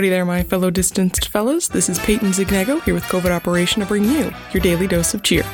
Howdy there, my fellow distanced fellas. This is Peyton Zignego here with COVID Operation to bring you your daily dose of cheer.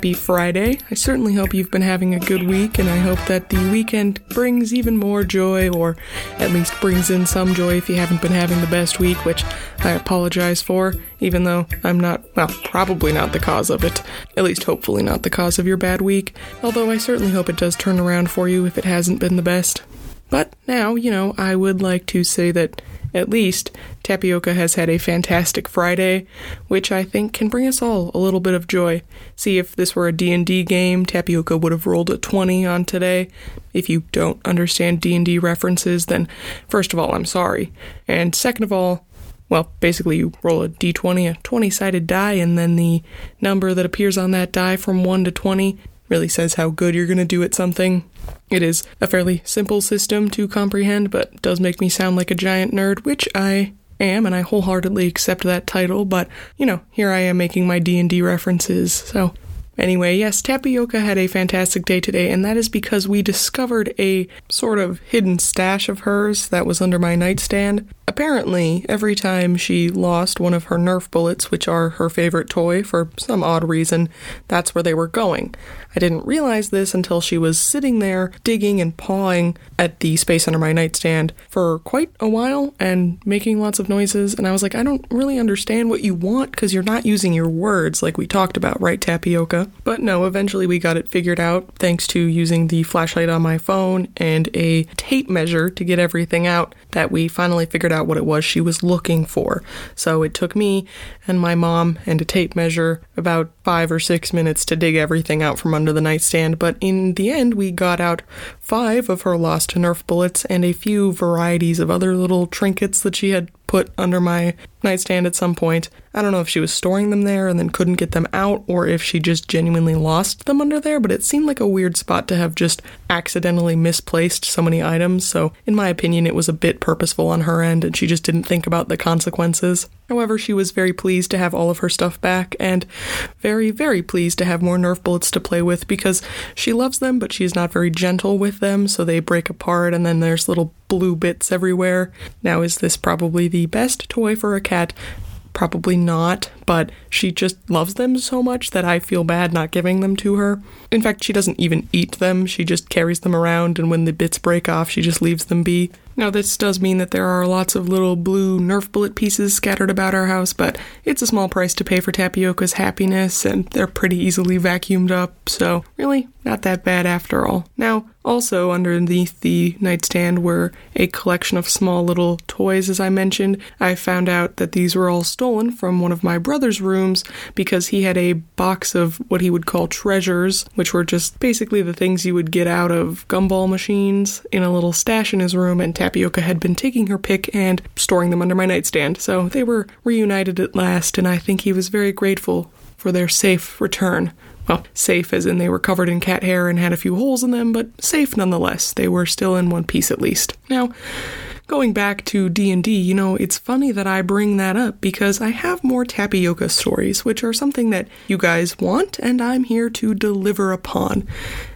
Happy Friday. I certainly hope you've been having a good week, and I hope that the weekend brings even more joy, or at least brings in some joy if you haven't been having the best week, which I apologize for, even though I'm not, well, probably not the cause of it. At least hopefully not the cause of your bad week, although I certainly hope it does turn around for you if it hasn't been the best. But now, you know, I would like to say that at least, Tapioca has had a fantastic Friday, which I think can bring us all a little bit of joy. See, if this were a D&D game, Tapioca would have rolled a 20 on today. If you don't understand D&D references, then first of all, I'm sorry. And second of all, well, basically you roll a d20, a 20-sided die, and then the number that appears on that die from 1 to 20 really says how good you're going to do at something. It is a fairly simple system to comprehend, but does make me sound like a giant nerd, which I am, and I wholeheartedly accept that title, but, you know, here I am making my D&D references, so... Anyway, yes, Tapioca had a fantastic day today, and that is because we discovered a sort of hidden stash of hers that was under my nightstand. Apparently, every time she lost one of her Nerf bullets, which are her favorite toy for some odd reason, that's where they were going. I didn't realize this until she was sitting there digging and pawing at the space under my nightstand for quite a while and making lots of noises. And I was like, I don't really understand what you want because you're not using your words like we talked about, right, Tapioca? But no, eventually we got it figured out thanks to using the flashlight on my phone and a tape measure to get everything out that we finally figured out what it was she was looking for. So it took me and my mom and a tape measure about five or six minutes to dig everything out from under the nightstand, but in the end, we got out five of her lost Nerf bullets and a few varieties of other little trinkets that she had put under my nightstand at some point. I don't know if she was storing them there and then couldn't get them out, or if she just genuinely lost them under there, but it seemed like a weird spot to have just accidentally misplaced so many items, so in my opinion, it was a bit purposeful on her end, and she just didn't think about the consequences. However, she was very pleased to have all of her stuff back, and very, very pleased to have more Nerf bullets to play with because she loves them, but she's not very gentle with them, so they break apart, and then there's little blue bits everywhere. Now, is this probably the best toy for a cat? Probably not, but she just loves them so much that I feel bad not giving them to her. In fact, she doesn't even eat them, she just carries them around, and when the bits break off, she just leaves them be. Now, this does mean that there are lots of little blue Nerf bullet pieces scattered about our house, but it's a small price to pay for Tapioca's happiness, and they're pretty easily vacuumed up, so really, not that bad after all. Now, also underneath the nightstand were a collection of small little toys, as I mentioned. I found out that these were all stolen from one of my brother's brother's rooms because he had a box of what he would call treasures, which were just basically the things you would get out of gumball machines in a little stash in his room, and Tapioca had been taking her pick and storing them under my nightstand. So they were reunited at last, and I think he was very grateful for their safe return. Well, safe as in they were covered in cat hair and had a few holes in them, but safe nonetheless. They were still in one piece at least. Now, Going back to D&D, you know, it's funny that I bring that up because I have more tapioca stories, which are something that you guys want and I'm here to deliver upon.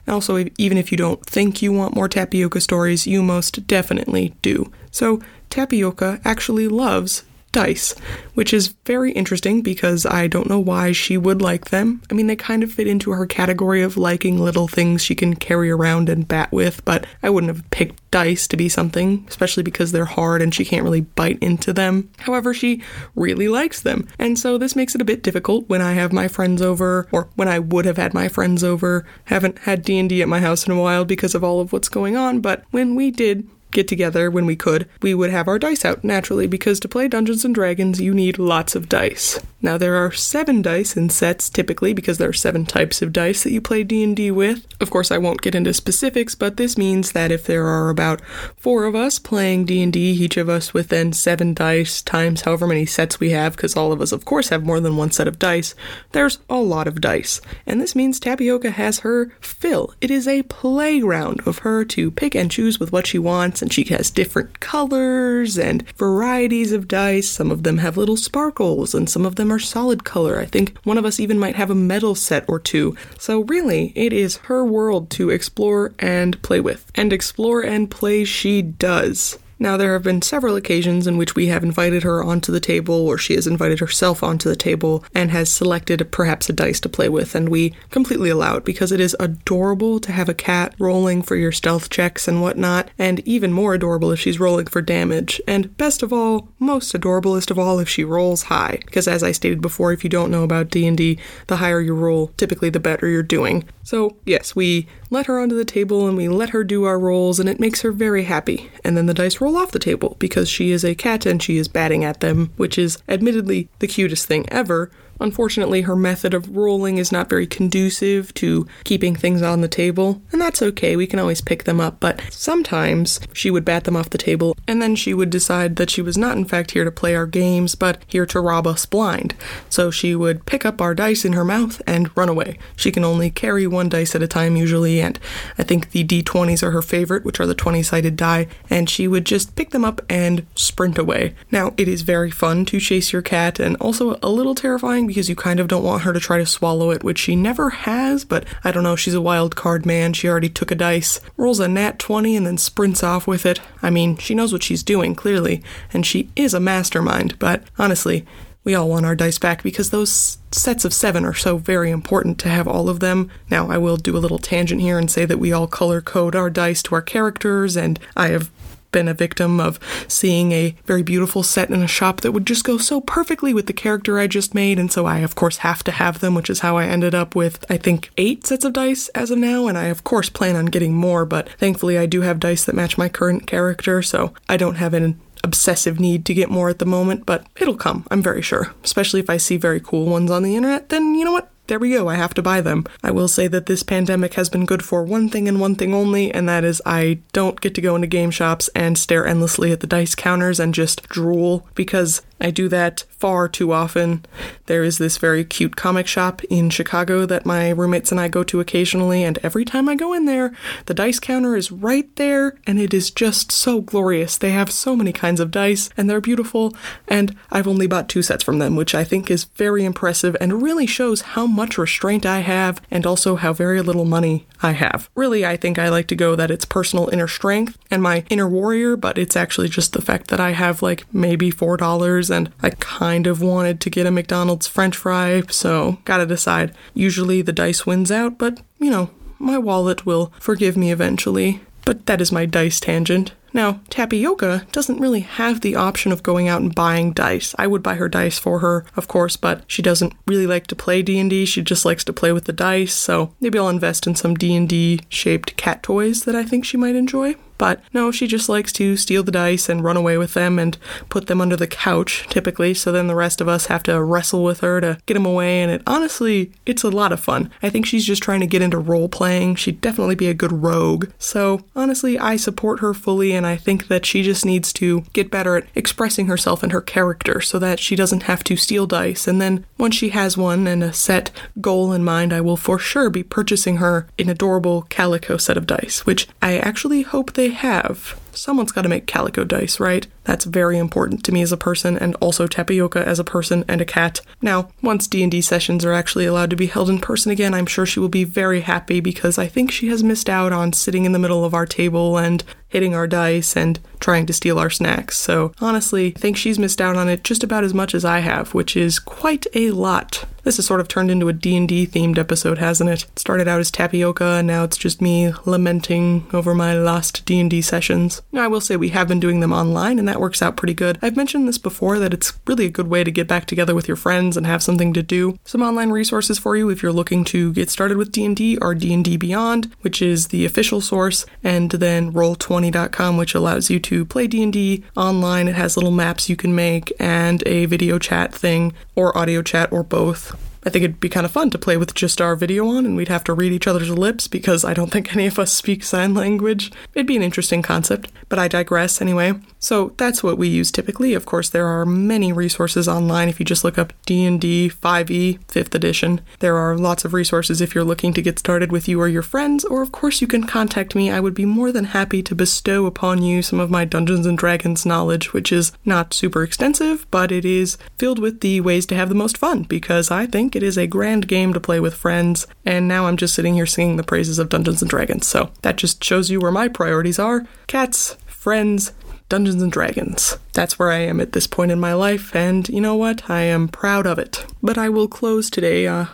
Also, even if you don't think you want more tapioca stories, you most definitely do. So, Tapioca actually loves dice, which is very interesting because I don't know why she would like them. I mean, they kind of fit into her category of liking little things she can carry around and bat with, but I wouldn't have picked dice to be something, especially because they're hard and she can't really bite into them. However, she really likes them, and so this makes it a bit difficult when I have my friends over, or when I would have had my friends over. Haven't had D&D at my house in a while because of all of what's going on, but when we did, get together when we could, we would have our dice out naturally because to play Dungeons and Dragons you need lots of dice. Now there are 7 dice in sets typically because there are 7 types of dice that you play D&D with. Of course I won't get into specifics, but this means that if there are about 4 of us playing D&D, each of us with then 7 dice times however many sets we have because all of us of course have more than one set of dice, there's a lot of dice. And this means Tapioca has her fill. It is a playground of her to pick and choose with what she wants and she has different colors and varieties of dice. Some of them have little sparkles, and some of them solid color. I think one of us even might have a metal set or two. So, really, it is her world to explore and play with. And explore and play she does. Now, there have been several occasions in which we have invited her onto the table, or she has invited herself onto the table and has selected perhaps a dice to play with, and we completely allow it because it is adorable to have a cat rolling for your stealth checks and whatnot, and even more adorable if she's rolling for damage. And best of all, most adorablest of all, if she rolls high, because as I stated before, if you don't know about D&D, the higher you roll, typically the better you're doing. So, yes, we let her onto the table and we let her do our rolls, and it makes her very happy. And then the dice roll off the table because she is a cat and she is batting at them, which is admittedly the cutest thing ever, Unfortunately, her method of rolling is not very conducive to keeping things on the table, and that's okay, we can always pick them up, but sometimes she would bat them off the table, and then she would decide that she was not in fact here to play our games, but here to rob us blind. So she would pick up our dice in her mouth and run away. She can only carry one dice at a time usually, and I think the d20s are her favorite, which are the 20 sided die, and she would just pick them up and sprint away. Now, it is very fun to chase your cat, and also a little terrifying because you kind of don't want her to try to swallow it, which she never has, but I don't know, she's a wild card man. She already took a dice, rolls a nat 20, and then sprints off with it. I mean, she knows what she's doing, clearly, and she is a mastermind, but honestly, we all want our dice back because those sets of seven are so very important to have all of them. Now, I will do a little tangent here and say that we all color code our dice to our characters, and I have been a victim of seeing a very beautiful set in a shop that would just go so perfectly with the character I just made, and so I, of course, have to have them, which is how I ended up with, I think, eight sets of dice as of now, and I, of course, plan on getting more, but thankfully I do have dice that match my current character, so I don't have an obsessive need to get more at the moment, but it'll come, I'm very sure. Especially if I see very cool ones on the internet, then you know what? There we go, I have to buy them. I will say that this pandemic has been good for one thing and one thing only, and that is I don't get to go into game shops and stare endlessly at the dice counters and just drool because I do that far too often. There is this very cute comic shop in Chicago that my roommates and I go to occasionally, and every time I go in there, the dice counter is right there, and it is just so glorious. They have so many kinds of dice, and they're beautiful, and I've only bought two sets from them, which I think is very impressive and really shows how much restraint I have and also how very little money I have. Really, I think I like to go that it's personal inner strength and my inner warrior, but it's actually just the fact that I have like maybe $4 and I kind of wanted to get a McDonald's french fry, so gotta decide. Usually the dice wins out, but you know, my wallet will forgive me eventually. But that is my dice tangent. Now, Tapioca doesn't really have the option of going out and buying dice. I would buy her dice for her, of course, but she doesn't really like to play D&D. She just likes to play with the dice, so maybe I'll invest in some D&D shaped cat toys that I think she might enjoy. But no, she just likes to steal the dice and run away with them and put them under the couch, typically, so then the rest of us have to wrestle with her to get them away, and it honestly, it's a lot of fun. I think she's just trying to get into role playing. She'd definitely be a good rogue. So honestly, I support her fully, and I think that she just needs to get better at expressing herself and her character so that she doesn't have to steal dice. And then once she has one and a set goal in mind, I will for sure be purchasing her an adorable calico set of dice, which I actually hope they have. Someone's got to make calico dice, right? That's very important to me as a person and also Tapioca as a person and a cat. Now, once D&D sessions are actually allowed to be held in person again, I'm sure she will be very happy because I think she has missed out on sitting in the middle of our table and hitting our dice and trying to steal our snacks. So, honestly, I think she's missed out on it just about as much as I have, which is quite a lot. This has sort of turned into a D&D themed episode, hasn't it? It started out as tapioca and now it's just me lamenting over my lost D&D sessions. I will say we have been doing them online and that works out pretty good. I've mentioned this before that it's really a good way to get back together with your friends and have something to do. Some online resources for you if you're looking to get started with D&D are D&D Beyond, which is the official source, and then roll20.com which allows you to play D&D online. It has little maps you can make and a video chat thing or audio chat or both. I think it'd be kind of fun to play with just our video on and we'd have to read each other's lips because I don't think any of us speak sign language. It'd be an interesting concept, but I digress anyway. So that's what we use typically. Of course, there are many resources online if you just look up D&D 5e 5th edition. There are lots of resources if you're looking to get started with you or your friends, or of course you can contact me. I would be more than happy to bestow upon you some of my Dungeons and Dragons knowledge, which is not super extensive, but it is filled with the ways to have the most fun because I think it is a grand game to play with friends. And now I'm just sitting here singing the praises of Dungeons and Dragons. So that just shows you where my priorities are cats, friends, Dungeons and Dragons. That's where I am at this point in my life, and you know what? I am proud of it. But I will close today uh,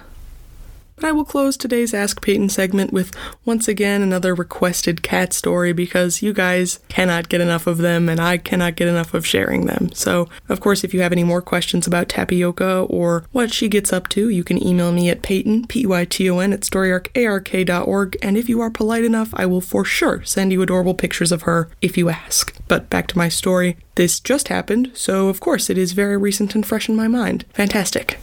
but I will close today's Ask Peyton segment with once again another requested cat story because you guys cannot get enough of them and I cannot get enough of sharing them. So, of course, if you have any more questions about Tapioca or what she gets up to, you can email me at Peyton, P Y T O N, at storyarcark.org. And if you are polite enough, I will for sure send you adorable pictures of her if you ask. But back to my story. This just happened, so of course it is very recent and fresh in my mind. Fantastic.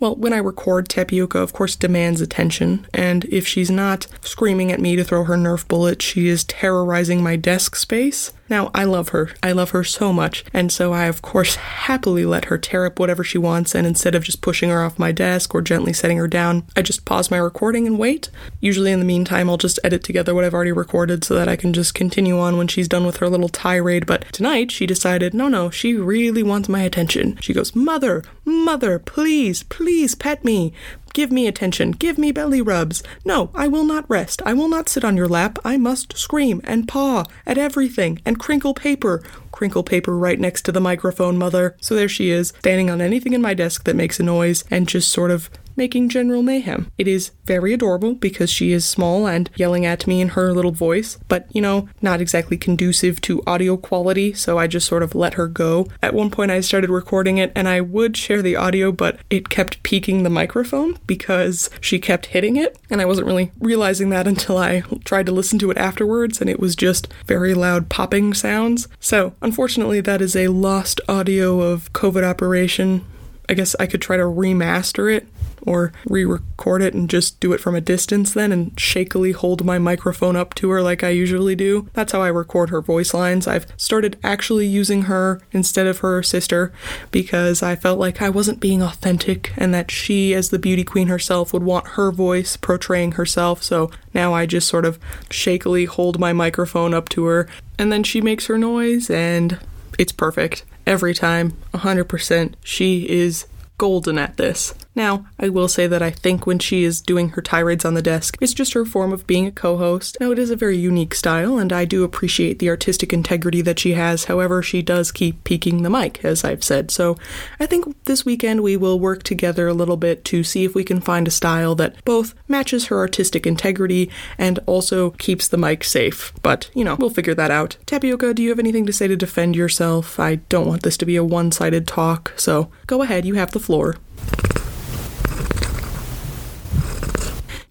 Well, when I record, Tapioca, of course, demands attention, and if she's not screaming at me to throw her Nerf bullet, she is terrorizing my desk space. Now, I love her. I love her so much, and so I, of course, happily let her tear up whatever she wants, and instead of just pushing her off my desk or gently setting her down, I just pause my recording and wait. Usually, in the meantime, I'll just edit together what I've already recorded so that I can just continue on when she's done with her little tirade. But tonight, she decided, no, no, she really wants my attention. She goes, Mother, Mother, please, please pet me. Give me attention. Give me belly rubs. No, I will not rest. I will not sit on your lap. I must scream and paw at everything and crinkle paper. Crinkle paper right next to the microphone, mother. So there she is, standing on anything in my desk that makes a noise and just sort of making general mayhem. It is very adorable because she is small and yelling at me in her little voice, but you know, not exactly conducive to audio quality, so I just sort of let her go. At one point, I started recording it and I would share the audio, but it kept peaking the microphone because she kept hitting it, and I wasn't really realizing that until I tried to listen to it afterwards, and it was just very loud popping sounds. So, unfortunately, that is a lost audio of COVID operation. I guess I could try to remaster it or re record it and just do it from a distance then and shakily hold my microphone up to her like I usually do. That's how I record her voice lines. I've started actually using her instead of her sister because I felt like I wasn't being authentic and that she, as the beauty queen herself, would want her voice portraying herself. So now I just sort of shakily hold my microphone up to her and then she makes her noise and it's perfect. Every time, 100%. She is golden at this. Now, I will say that I think when she is doing her tirades on the desk, it's just her form of being a co host. Now, it is a very unique style, and I do appreciate the artistic integrity that she has. However, she does keep peaking the mic, as I've said. So I think this weekend we will work together a little bit to see if we can find a style that both matches her artistic integrity and also keeps the mic safe. But, you know, we'll figure that out. Tapioca, do you have anything to say to defend yourself? I don't want this to be a one sided talk, so go ahead, you have the floor.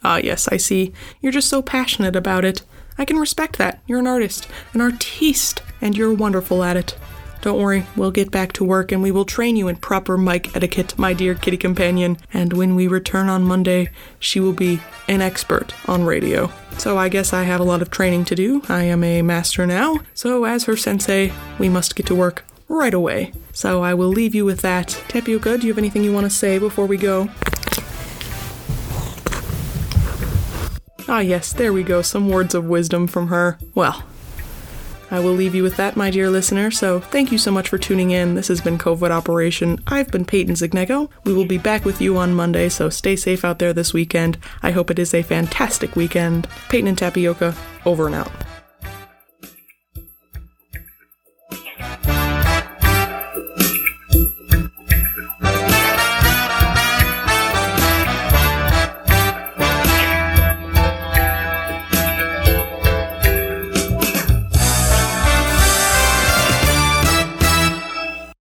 Ah, yes, I see. You're just so passionate about it. I can respect that. You're an artist, an artiste, and you're wonderful at it. Don't worry, we'll get back to work and we will train you in proper mic etiquette, my dear kitty companion. And when we return on Monday, she will be an expert on radio. So I guess I have a lot of training to do. I am a master now, so as her sensei, we must get to work right away. So I will leave you with that. Tapioca, do you have anything you want to say before we go? Ah, yes, there we go, some words of wisdom from her. Well, I will leave you with that, my dear listener. So thank you so much for tuning in. This has been COVID Operation. I've been Peyton Zignego. We will be back with you on Monday, so stay safe out there this weekend. I hope it is a fantastic weekend. Peyton and Tapioca, over and out.